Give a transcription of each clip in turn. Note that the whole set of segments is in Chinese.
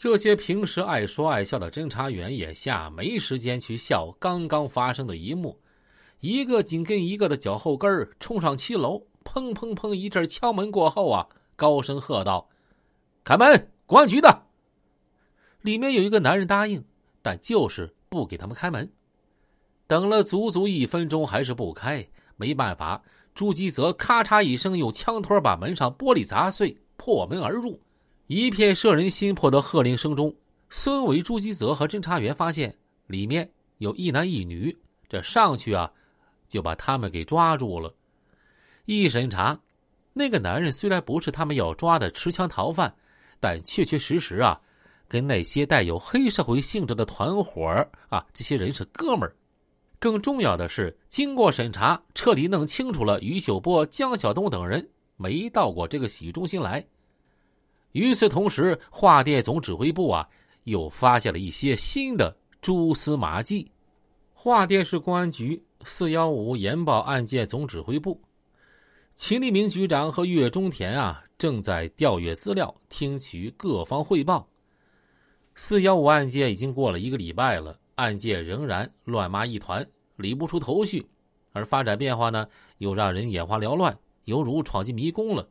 这些平时爱说爱笑的侦查员眼下没时间去笑刚刚发生的一幕，一个紧跟一个的脚后跟冲上七楼，砰砰砰一阵敲门过后啊，高声喝道：“开门，公安局的。”里面有一个男人答应，但就是不给他们开门。等了足足一分钟，还是不开。没办法，朱基泽咔嚓一声用枪托把门上玻璃砸碎，破门而入。一片摄人心魄的喝令声中，孙伟、朱基泽和侦查员发现里面有一男一女。这上去啊，就把他们给抓住了。一审查，那个男人虽然不是他们要抓的持枪逃犯，但确确实实啊，跟那些带有黑社会性质的团伙啊，这些人是哥们儿。更重要的是，经过审查，彻底弄清楚了于秀波、江晓东等人没到过这个洗浴中心来。与此同时，华电总指挥部啊，又发现了一些新的蛛丝马迹。华电市公安局四幺五研报案件总指挥部，秦立明局长和岳中田啊，正在调阅资料，听取各方汇报。四幺五案件已经过了一个礼拜了，案件仍然乱麻一团，理不出头绪，而发展变化呢，又让人眼花缭乱，犹如闯进迷宫了。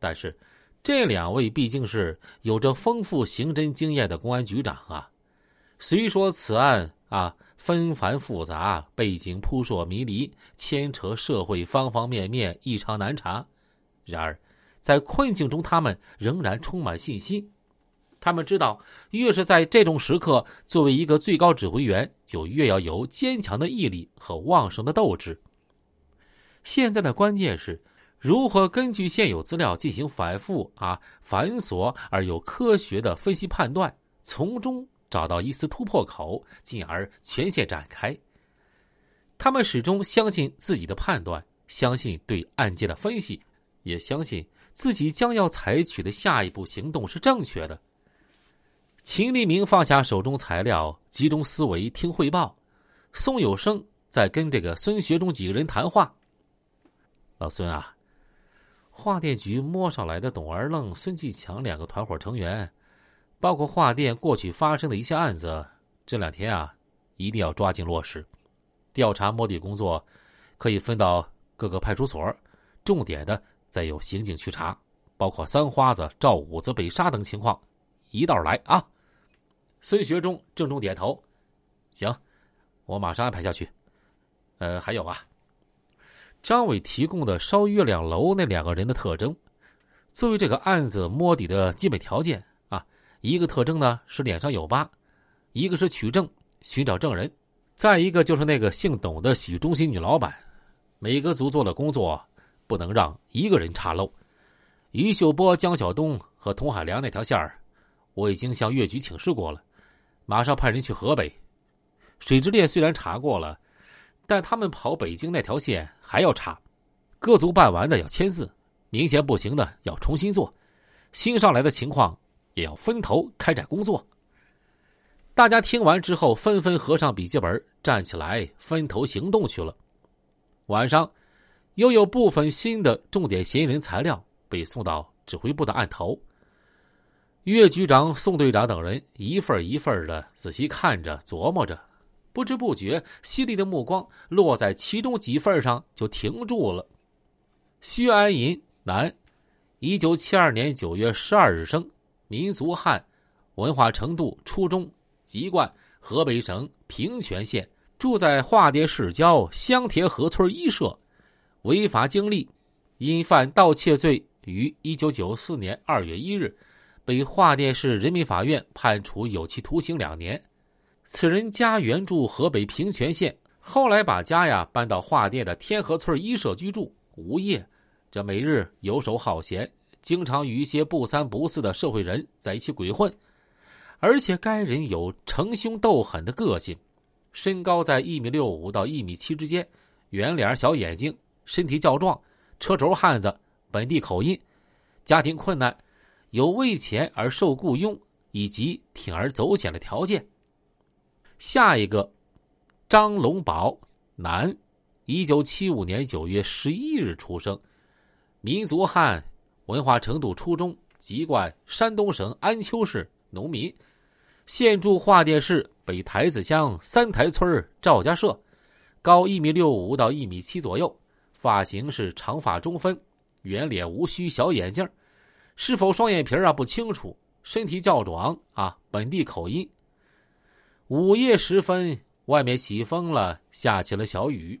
但是。这两位毕竟是有着丰富刑侦经验的公安局长啊，虽说此案啊纷繁复杂，背景扑朔迷离，牵扯社会方方面面，异常难查。然而，在困境中，他们仍然充满信心。他们知道，越是在这种时刻，作为一个最高指挥员，就越要有坚强的毅力和旺盛的斗志。现在的关键是。如何根据现有资料进行反复啊繁琐而又科学的分析判断，从中找到一丝突破口，进而全线展开？他们始终相信自己的判断，相信对案件的分析，也相信自己将要采取的下一步行动是正确的。秦立明放下手中材料，集中思维听汇报。宋有生在跟这个孙学忠几个人谈话。老孙啊。华电局摸上来的董二愣、孙继强两个团伙成员，包括华电过去发生的一些案子，这两天啊，一定要抓紧落实。调查摸底工作可以分到各个派出所，重点的再由刑警去查，包括三花子、赵五子被杀等情况，一道来啊！孙学忠郑重点头，行，我马上安排下去。呃，还有啊。张伟提供的烧月亮楼那两个人的特征，作为这个案子摸底的基本条件啊，一个特征呢是脸上有疤，一个是取证寻找证人，再一个就是那个姓董的洗浴中心女老板。每个组做的工作不能让一个人插漏。于秀波、江晓东和童海良那条线儿，我已经向越局请示过了，马上派人去河北。水之恋虽然查过了。但他们跑北京那条线还要查，各组办完的要签字，明显不行的要重新做，新上来的情况也要分头开展工作。大家听完之后，纷纷合上笔记本，站起来分头行动去了。晚上，又有部分新的重点嫌疑人材料被送到指挥部的案头。岳局长、宋队长等人一份一份的仔细看着、琢磨着。不知不觉，犀利的目光落在其中几份上，就停住了。薛安银，男，一九七二年九月十二日生，民族汉，文化程度初中，籍贯河北省平泉县，住在华甸市郊香田河村一社。违法经历：因犯盗窃罪，于一九九四年二月一日，被华甸市人民法院判处有期徒刑两年。此人家原住河北平泉县，后来把家呀搬到华甸的天河村一社居住，无业。这每日游手好闲，经常与一些不三不四的社会人在一起鬼混。而且该人有逞凶斗狠的个性，身高在一米六五到一米七之间，圆脸小眼睛，身体较壮，车轴汉子，本地口音，家庭困难，有为钱而受雇佣以及铤而走险的条件。下一个，张龙宝，男，一九七五年九月十一日出生，民族汉，文化程度初中，籍贯山东省安丘市农民。现住桦甸市北台子乡三台村赵家社，高一米六五到一米七左右，发型是长发中分，圆脸无须，小眼镜，是否双眼皮啊不清楚，身体较壮啊，本地口音。午夜时分，外面起风了，下起了小雨。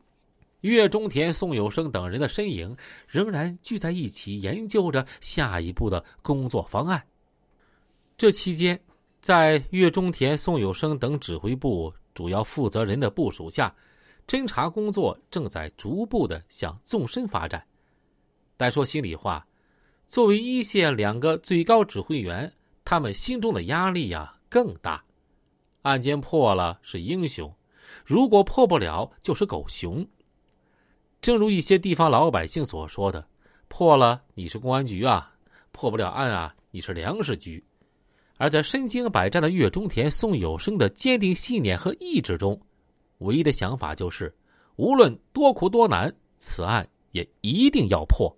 岳中田、宋有生等人的身影仍然聚在一起，研究着下一步的工作方案。这期间，在岳中田、宋有生等指挥部主要负责人的部署下，侦查工作正在逐步的向纵深发展。但说心里话，作为一线两个最高指挥员，他们心中的压力呀更大。案件破了是英雄，如果破不了就是狗熊。正如一些地方老百姓所说的：“破了你是公安局啊，破不了案啊你是粮食局。”而在身经百战的岳中田、宋有生的坚定信念和意志中，唯一的想法就是：无论多苦多难，此案也一定要破。